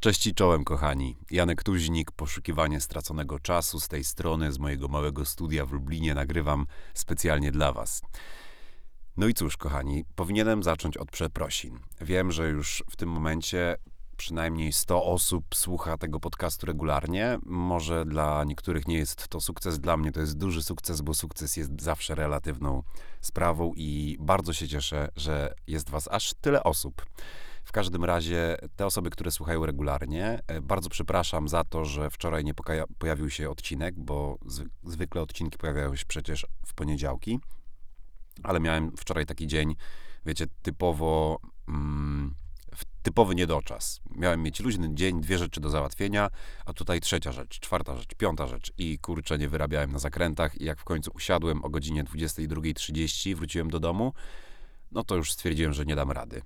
Cześć i czołem, kochani. Janek Tuźnik, poszukiwanie straconego czasu z tej strony, z mojego małego studia w Lublinie, nagrywam specjalnie dla Was. No i cóż, kochani, powinienem zacząć od przeprosin. Wiem, że już w tym momencie przynajmniej 100 osób słucha tego podcastu regularnie. Może dla niektórych nie jest to sukces, dla mnie to jest duży sukces, bo sukces jest zawsze relatywną sprawą i bardzo się cieszę, że jest Was aż tyle osób. W każdym razie te osoby, które słuchają regularnie, e, bardzo przepraszam za to, że wczoraj nie pojawił się odcinek, bo zwykle odcinki pojawiają się przecież w poniedziałki, ale miałem wczoraj taki dzień, wiecie, typowo. Mm, typowy niedoczas. Miałem mieć luźny dzień, dwie rzeczy do załatwienia, a tutaj trzecia rzecz, czwarta rzecz, piąta rzecz i kurczę, nie wyrabiałem na zakrętach i jak w końcu usiadłem o godzinie 22.30, wróciłem do domu, no to już stwierdziłem, że nie dam rady.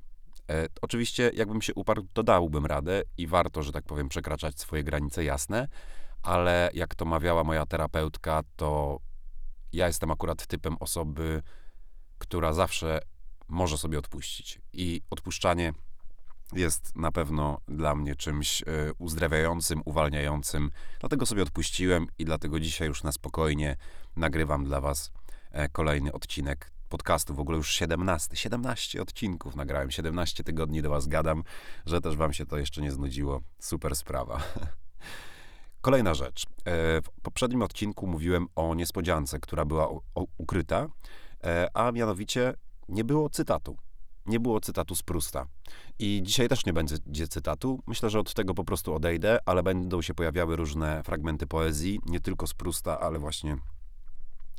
E, oczywiście, jakbym się uparł, to dałbym radę i warto, że tak powiem, przekraczać swoje granice jasne, ale jak to mawiała moja terapeutka, to ja jestem akurat typem osoby, która zawsze może sobie odpuścić. I odpuszczanie jest na pewno dla mnie czymś e, uzdrawiającym, uwalniającym. Dlatego sobie odpuściłem i dlatego dzisiaj już na spokojnie nagrywam dla Was e, kolejny odcinek podcastu, w ogóle już 17, 17 odcinków nagrałem, 17 tygodni do Was gadam, że też Wam się to jeszcze nie znudziło. Super sprawa. Kolejna rzecz. E, w poprzednim odcinku mówiłem o niespodziance, która była ukryta, e, a mianowicie nie było cytatu. Nie było cytatu z Prusta. I dzisiaj też nie będzie cytatu. Myślę, że od tego po prostu odejdę, ale będą się pojawiały różne fragmenty poezji, nie tylko z Prusta, ale właśnie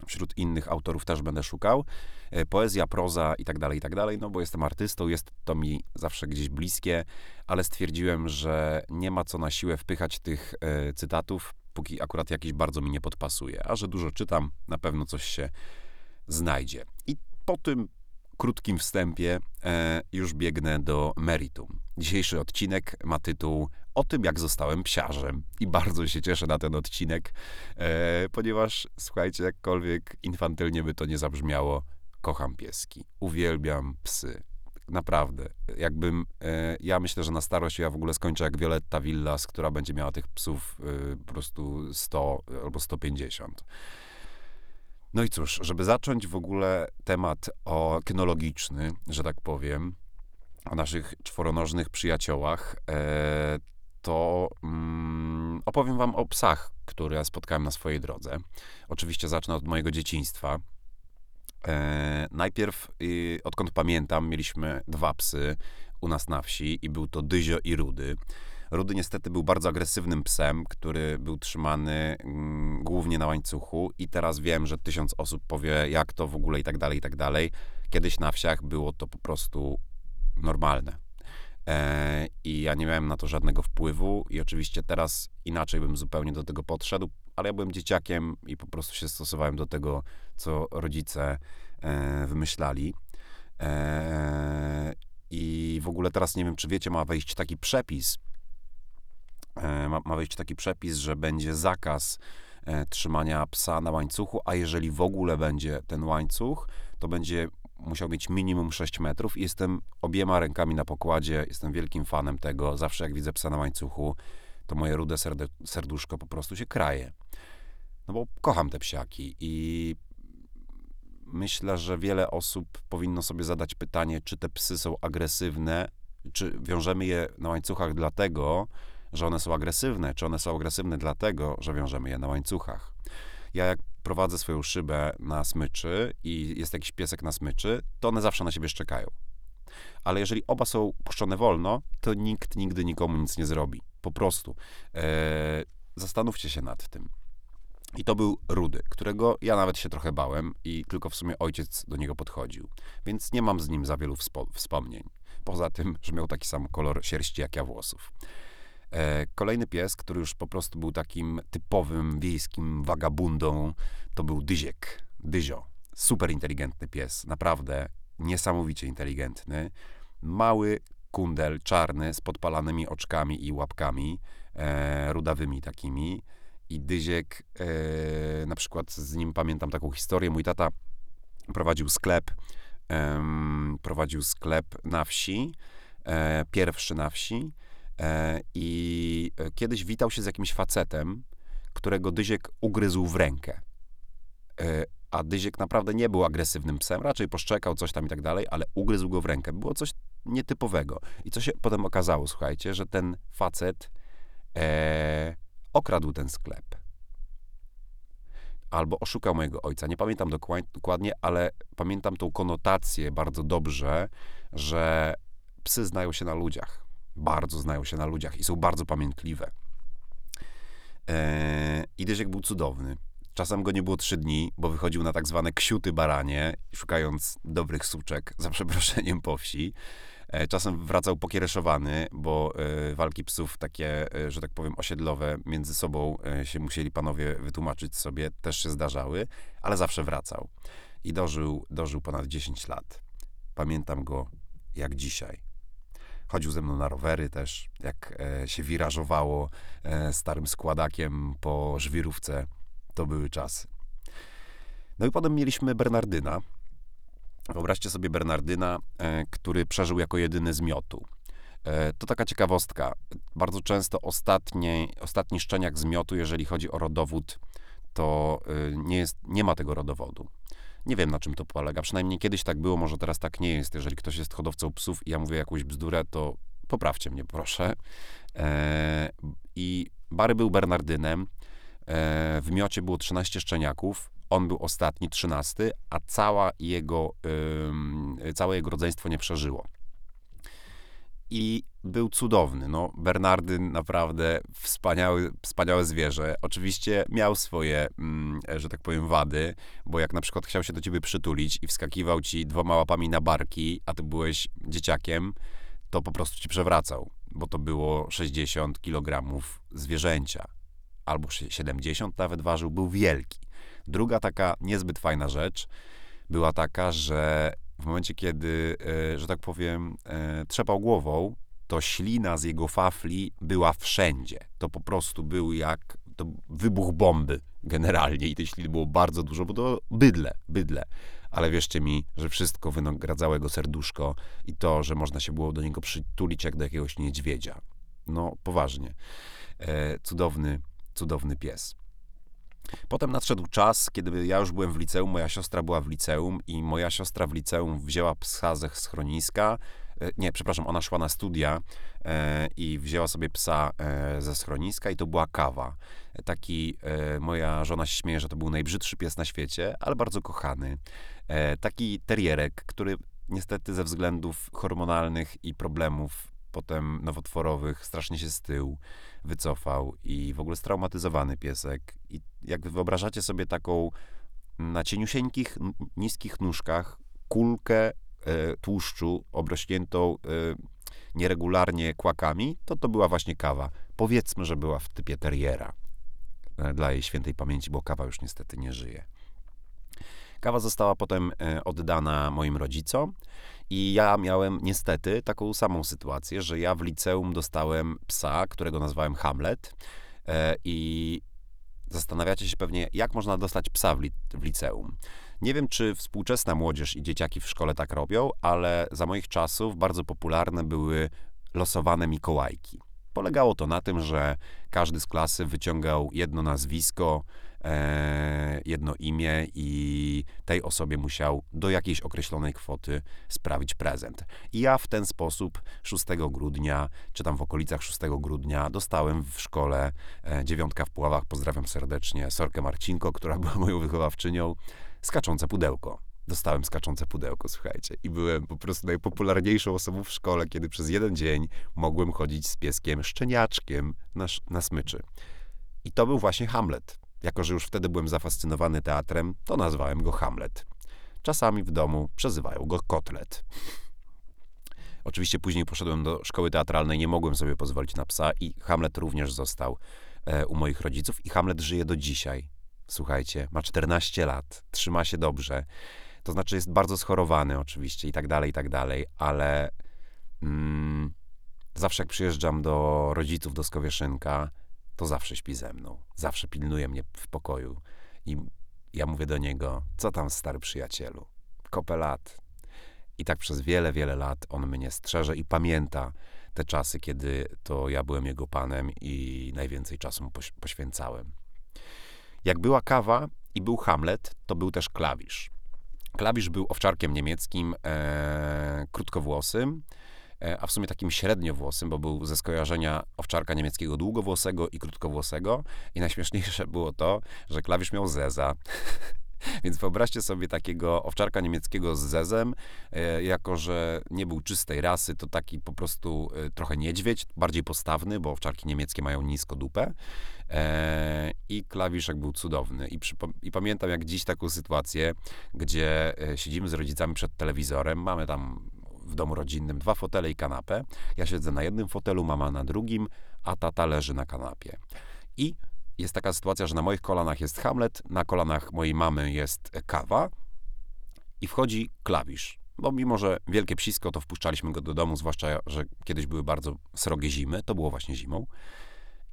wśród innych autorów też będę szukał. E, poezja, proza i tak dalej, i tak dalej, no bo jestem artystą, jest to mi zawsze gdzieś bliskie, ale stwierdziłem, że nie ma co na siłę wpychać tych e, cytatów, póki akurat jakiś bardzo mi nie podpasuje. A że dużo czytam, na pewno coś się znajdzie. I po tym krótkim wstępie e, już biegnę do meritum. Dzisiejszy odcinek ma tytuł O tym, jak zostałem psiarzem. I bardzo się cieszę na ten odcinek, e, ponieważ, słuchajcie, jakkolwiek infantylnie by to nie zabrzmiało, kocham pieski. Uwielbiam psy. Naprawdę. Jakbym, e, ja myślę, że na starość ja w ogóle skończę jak Violetta Villas, która będzie miała tych psów e, po prostu 100 albo 150. No i cóż, żeby zacząć w ogóle temat o kynologiczny, że tak powiem, o naszych czworonożnych przyjaciołach, e, to mm, opowiem wam o psach, które spotkałem na swojej drodze. Oczywiście zacznę od mojego dzieciństwa. E, najpierw, y, odkąd pamiętam, mieliśmy dwa psy u nas na wsi i był to Dyzio i Rudy. Rudy niestety był bardzo agresywnym psem, który był trzymany mm, głównie na łańcuchu i teraz wiem, że tysiąc osób powie, jak to w ogóle i tak dalej, i tak dalej. Kiedyś na wsiach było to po prostu normalne. E, I ja nie miałem na to żadnego wpływu i oczywiście teraz inaczej bym zupełnie do tego podszedł, ale ja byłem dzieciakiem i po prostu się stosowałem do tego, co rodzice e, wymyślali. E, I w ogóle teraz nie wiem, czy wiecie, ma wejść taki przepis, ma, ma wejść taki przepis, że będzie zakaz e, trzymania psa na łańcuchu, a jeżeli w ogóle będzie ten łańcuch, to będzie musiał mieć minimum 6 metrów i jestem obiema rękami na pokładzie, jestem wielkim fanem tego. Zawsze jak widzę psa na łańcuchu, to moje rude serduszko po prostu się kraje. No bo kocham te psiaki i myślę, że wiele osób powinno sobie zadać pytanie, czy te psy są agresywne, czy wiążemy je na łańcuchach dlatego, że one są agresywne, czy one są agresywne dlatego, że wiążemy je na łańcuchach. Ja jak prowadzę swoją szybę na smyczy i jest jakiś piesek na smyczy, to one zawsze na siebie szczekają. Ale jeżeli oba są puszczone wolno, to nikt nigdy nikomu nic nie zrobi. Po prostu. Eee, zastanówcie się nad tym. I to był Rudy, którego ja nawet się trochę bałem i tylko w sumie ojciec do niego podchodził. Więc nie mam z nim za wielu wspomnień. Poza tym, że miał taki sam kolor sierści jak ja włosów. E, kolejny pies, który już po prostu był takim typowym wiejskim wagabundą, to był Dyziek. Dyzio. Super inteligentny pies, naprawdę niesamowicie inteligentny. Mały kundel czarny z podpalanymi oczkami i łapkami, e, rudawymi takimi. I Dyziek, e, na przykład z nim pamiętam taką historię. Mój tata prowadził sklep, e, prowadził sklep na wsi, e, pierwszy na wsi I e, kiedyś witał się z jakimś facetem, którego Dyziek ugryzł w rękę. E, a Dyziek naprawdę nie był agresywnym psem, raczej poszczekał coś tam i tak dalej, ale ugryzł go w rękę. Było coś nietypowego. I co się potem okazało, słuchajcie, że ten facet e, okradł ten sklep. Albo oszukał mojego ojca. Nie pamiętam dokładnie, ale pamiętam tą konotację bardzo dobrze, że psy znają się na ludziach. Bardzo znają się na ludziach i są bardzo pamiętliwe. E, I Dyziek był cudowny. Czasem go nie było trzy dni, bo wychodził na tak zwane ksiuty baranie, szukając dobrych suczek, za przeproszeniem po wsi. E, czasem wracał pokiereszowany, bo e, walki psów takie, e, że tak powiem, osiedlowe między sobą się musieli panowie wytłumaczyć sobie, też się zdarzały, ale zawsze wracał. I dożył, dożył ponad 10 lat. Pamiętam go jak dzisiaj. Chodził ze mną na rowery też, jak się wirażowało starym składakiem po żwirówce to były czasy. No i potem mieliśmy Bernardyna. Wyobraźcie sobie Bernardyna, e, który przeżył jako jedyny z miotu. E, to taka ciekawostka. Bardzo często ostatni, ostatni szczeniak z miotu, jeżeli chodzi o rodowód, to e, nie, jest, nie ma tego rodowodu. Nie wiem, na czym to polega. Przynajmniej kiedyś tak było, może teraz tak nie jest. Jeżeli ktoś jest hodowcą psów i ja mówię jakąś bzdurę, to poprawcie mnie, proszę. I Bary był Bernardynem. E, w miocie było 13 szczeniaków, on był ostatni, 13, a cała jego, całe jego rodzeństwo nie przeżyło. I był cudowny. No, Bernardyn naprawdę wspaniały, wspaniałe zwierzę. Oczywiście miał swoje, mm, że tak powiem, wady, bo jak na przykład chciał się do ciebie przytulić i wskakiwał ci dwoma łapami na barki, a ty byłeś dzieciakiem, to po prostu ci przewracał, bo to było 60 kg zwierzęcia albo 70 nawet ważył, był wielki. Druga taka niezbyt fajna rzecz była taka, że w momencie, kiedy, e, że tak powiem, e, trzepał głową, to ślina z jego fafli była wszędzie. To po prostu był jak to wybuch bomby generalnie i tej śliny było bardzo dużo, bo to bydle, bydle. Ale wierzcie mi, że wszystko wynagradzało jego serduszko i to, że można się było do niego przytulić jak do jakiegoś niedźwiedzia. No, poważnie. E, cudowny, cudowny pies. Potem nadszedł czas, kiedy ja już byłem w liceum, moja siostra była w liceum i moja siostra w liceum wzięła psa ze schroniska. E, nie, przepraszam, ona szła na studia e, i wzięła sobie psa e, ze schroniska i to była kawa. Taki, moja żona się śmieje, że to był najbrzydszy pies na świecie, ale bardzo kochany. Taki terierek, który niestety ze względów hormonalnych i problemów potem nowotworowych strasznie się stył, wycofał i w ogóle straumatyzowany piesek. I jak wyobrażacie sobie taką na cieniusieńkich, niskich nóżkach kulkę e, tłuszczu obrośniętą e, nieregularnie kłakami, to to była właśnie kawa. Powiedzmy, że była w typie teriera. E, dla jej świętej pamięci, bo kawa już niestety nie żyje. Kawa została potem oddana moim rodzicom i ja miałem niestety taką samą sytuację, że ja w liceum dostałem psa, którego nazwałem Hamlet i zastanawiacie się pewnie, jak można dostać psa w, li w liceum. Nie wiem, czy współczesna młodzież i dzieciaki w szkole tak robią, ale za moich czasów bardzo popularne były losowane Mikołajki. Polegało to na tym, że każdy z klasy wyciągał jedno nazwisko, e, jedno imię i tej osobie musiał do jakiejś określonej kwoty sprawić prezent. I ja w ten sposób 6 grudnia, czy tam w okolicach 6 grudnia, dostałem w szkole e, dziewiątka w Puławach, pozdrawiam serdecznie Sorkę Marcinko, która była moją wychowawczynią, skaczące pudełko dostałem skaczące pudełko, słuchajcie. I byłem po prostu najpopularniejszą osobą w szkole, kiedy przez jeden dzień mogłem chodzić z pieskiem szczeniaczkiem na, na smyczy. I to był właśnie Hamlet. Jako, że już wtedy byłem zafascynowany teatrem, to nazwałem go Hamlet. Czasami w domu przezywają go Kotlet. Oczywiście później poszedłem do szkoły teatralnej, nie mogłem sobie pozwolić na psa i Hamlet również został e, u moich rodziców i Hamlet żyje do dzisiaj. Słuchajcie, ma 14 lat, trzyma się dobrze. To znaczy jest bardzo schorowany oczywiście i tak dalej, i tak dalej, ale mm, zawsze jak przyjeżdżam do rodziców do Skowieszynka, to zawsze śpi ze mną. Zawsze pilnuje mnie w pokoju. I ja mówię do niego, co tam stary przyjacielu? Kopę lat. I tak przez wiele, wiele lat on mnie strzeże i pamięta te czasy, kiedy to ja byłem jego panem i najwięcej czasu mu poś- poświęcałem. Jak była kawa i był Hamlet, to był też klawisz. Klawisz był owczarkiem niemieckim, e, krótkowłosym, e, a w sumie takim średniowłosym, bo był ze skojarzenia owczarka niemieckiego długowłosego i krótkowłosego. I najśmieszniejsze było to, że klawisz miał zeza. Więc wyobraźcie sobie takiego owczarka niemieckiego z zezem, e, jako że nie był czystej rasy, to taki po prostu e, trochę niedźwiedź, bardziej postawny, bo owczarki niemieckie mają nisko dupę. E, I klawiszek był cudowny. I, I pamiętam jak dziś taką sytuację, gdzie siedzimy z rodzicami przed telewizorem, mamy tam w domu rodzinnym dwa fotele i kanapę. Ja siedzę na jednym fotelu, mama na drugim, a tata leży na kanapie. I jest taka sytuacja, że na moich kolanach jest Hamlet, na kolanach mojej mamy jest kawa i wchodzi klawisz. Bo mimo, że wielkie psisko, to wpuszczaliśmy go do domu, zwłaszcza, że kiedyś były bardzo srogie zimy, to było właśnie zimą.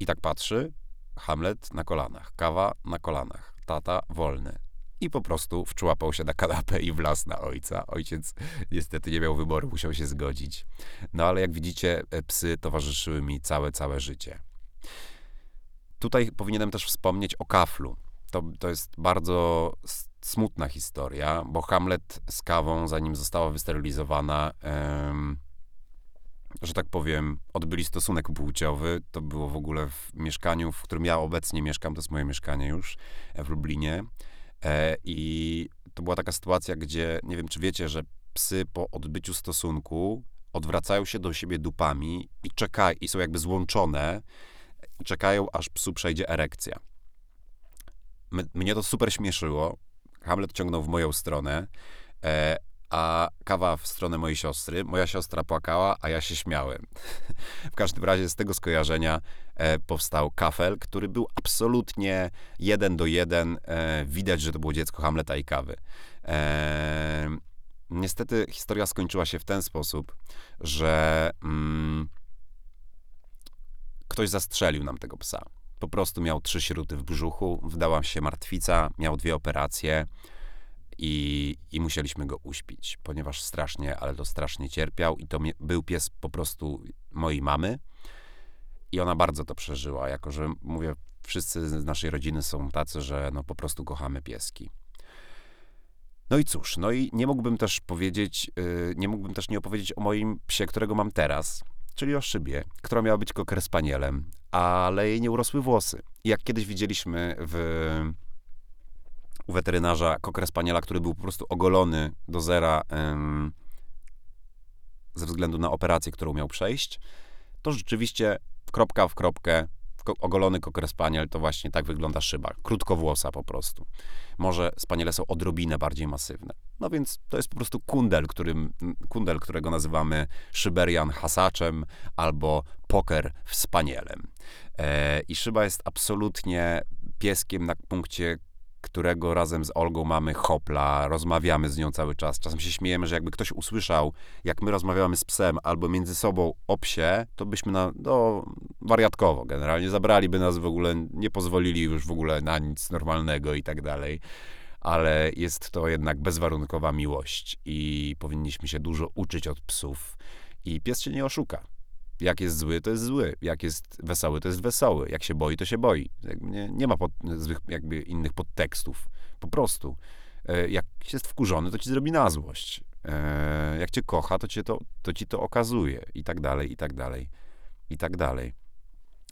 I tak patrzy, Hamlet na kolanach, kawa na kolanach, tata wolny. I po prostu wczłapał się na kanapę i wlazł na ojca. Ojciec niestety nie miał wyboru, musiał się zgodzić. No ale jak widzicie, e, psy towarzyszyły mi całe, całe życie. Tutaj powinienem też wspomnieć o kaflu. To, to jest bardzo smutna historia, bo Hamlet z kawą, zanim została wysterylizowana, em, że tak powiem, odbyli stosunek płciowy. To było w ogóle w mieszkaniu, w którym ja obecnie mieszkam, to jest moje mieszkanie już e, w Lublinie. E, I to była taka sytuacja, gdzie nie wiem, czy wiecie, że psy po odbyciu stosunku odwracają się do siebie dupami i czekają, i są jakby złączone, czekają, aż psu przejdzie erekcja. Mnie to super śmieszyło. Hamlet ciągnął w moją stronę, e, a kawa w stronę mojej siostry. Moja siostra płakała, a ja się śmiałem. w każdym razie z tego skojarzenia e, powstał kafel, który był absolutnie jeden do jeden. E, widać, że to było dziecko Hamleta i kawy. E, niestety historia skończyła się w ten sposób, że mm, ktoś zastrzelił nam tego psa. Po prostu miał trzy śruty w brzuchu, wdała się martwica, miał dwie operacje i, i musieliśmy go uśpić, ponieważ strasznie, ale to strasznie cierpiał i to był pies po prostu mojej mamy i ona bardzo to przeżyła, jako że mówię, wszyscy z naszej rodziny są tacy, że no po prostu kochamy pieski. No i cóż, no i nie mógłbym też powiedzieć, yy, nie mógłbym też nie opowiedzieć o moim psie, którego mam teraz, czyli o szybie, która miała być koker ale jej nie urosły włosy. Jak kiedyś widzieliśmy w, u weterynarza koker spaniela, który był po prostu ogolony do zera em, ze względu na operację, którą miał przejść, to rzeczywiście kropka w kropkę ogolony koker spaniel to właśnie tak wygląda szyba. Krótkowłosa po prostu. Może spaniele są odrobinę bardziej masywne. No więc to jest po prostu kundel, którym, kundel którego nazywamy szyberian hasaczem albo poker spanielem. E, I szyba jest absolutnie pieskiem na punkcie którego razem z Olgą mamy hopla, rozmawiamy z nią cały czas. Czasem się śmiejemy, że jakby ktoś usłyszał, jak my rozmawiamy z psem albo między sobą o psie, to byśmy na, no, wariatkowo generalnie zabraliby nas w ogóle, nie pozwolili już w ogóle na nic normalnego i tak dalej. Ale jest to jednak bezwarunkowa miłość i powinniśmy się dużo uczyć od psów. I pies się nie oszuka. Jak jest zły, to jest zły. Jak jest wesoły, to jest wesoły. Jak się boi, to się boi. Nie, nie ma pod, złych, jakby innych podtekstów. Po prostu. E, Jak jest wkurzony, to ci zrobi na złość. E, Jak cię kocha, to, cię to, to ci to okazuje. I tak dalej, i tak dalej, i tak dalej.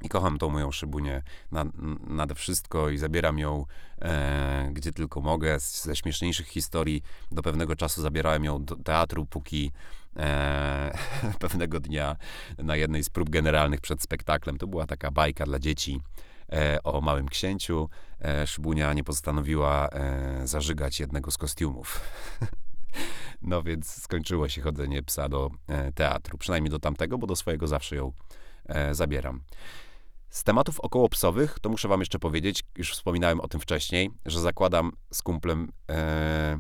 I kocham tą moją szybunię na, nade wszystko i zabieram ją e, gdzie tylko mogę. Z, ze śmieszniejszych historii do pewnego czasu zabierałem ją do teatru, póki e, pewnego dnia na jednej z prób generalnych przed spektaklem, to była taka bajka dla dzieci e, o małym księciu, e, Szybunia nie postanowiła e, zażygać jednego z kostiumów. No więc skończyło się chodzenie psa do e, teatru, przynajmniej do tamtego, bo do swojego zawsze ją zabieram. Z tematów okołopsowych to muszę wam jeszcze powiedzieć, już wspominałem o tym wcześniej, że zakładam z kumplem e,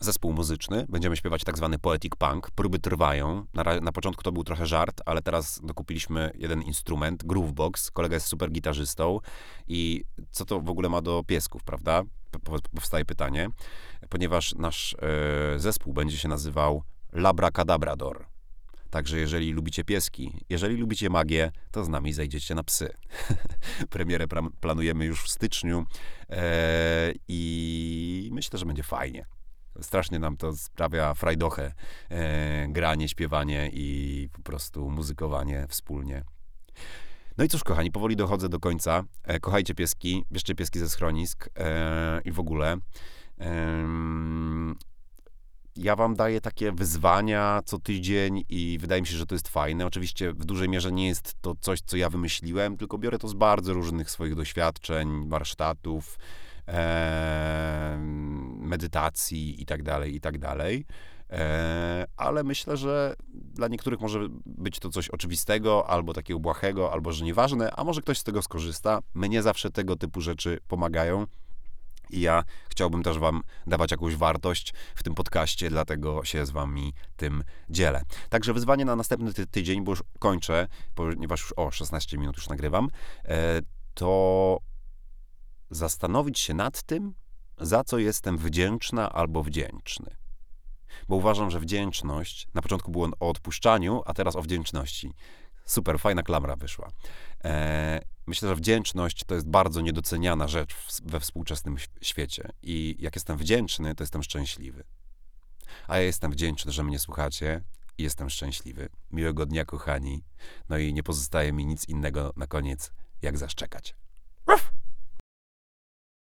zespół muzyczny. Będziemy śpiewać tak zwany poetic punk. Próby trwają. Na, na początku to był trochę żart, ale teraz dokupiliśmy jeden instrument, groovebox. Kolega jest super gitarzystą i co to w ogóle ma do piesków, prawda? Powstaje pytanie, ponieważ nasz e, zespół będzie się nazywał Labracadabrador. Także jeżeli lubicie pieski, jeżeli lubicie magię, to z nami zajdziecie na psy. Premierę planujemy już w styczniu e, i myślę, że będzie fajnie. Strasznie nam to sprawia frajdochę, e, granie, śpiewanie i po prostu muzykowanie wspólnie. No i cóż, kochani, powoli dochodzę do końca. E, kochajcie pieski, bierzcie pieski ze schronisk e, i w ogóle. Ja wam daję takie wyzwania co tydzień i wydaje mi się, że to jest fajne. Oczywiście w dużej mierze nie jest to coś, co ja wymyśliłem, tylko biorę to z bardzo różnych swoich doświadczeń, warsztatów, em, medytacji i tak dalej, i tak dalej. E, ale myślę, że dla niektórych może być to coś oczywistego, albo takiego błahego, albo że nieważne, a może ktoś z tego skorzysta. Mnie zawsze tego typu rzeczy pomagają. I ja chciałbym też Wam dawać jakąś wartość w tym podcaście, dlatego się z Wami tym dzielę. Także wyzwanie na następny ty- tydzień, bo już kończę, ponieważ już o 16 minut już nagrywam, e, to zastanowić się nad tym, za co jestem wdzięczna albo wdzięczny. Bo uważam, że wdzięczność, na początku było o odpuszczaniu, a teraz o wdzięczności. Super, fajna klamra wyszła. E, myślę, że wdzięczność to jest bardzo niedoceniana rzecz we współczesnym świecie. I jak jestem wdzięczny, to jestem szczęśliwy. A ja jestem wdzięczny, że mnie słuchacie i jestem szczęśliwy. Miłego dnia, kochani. No i nie pozostaje mi nic innego na koniec, jak zaszczekać. Ruff!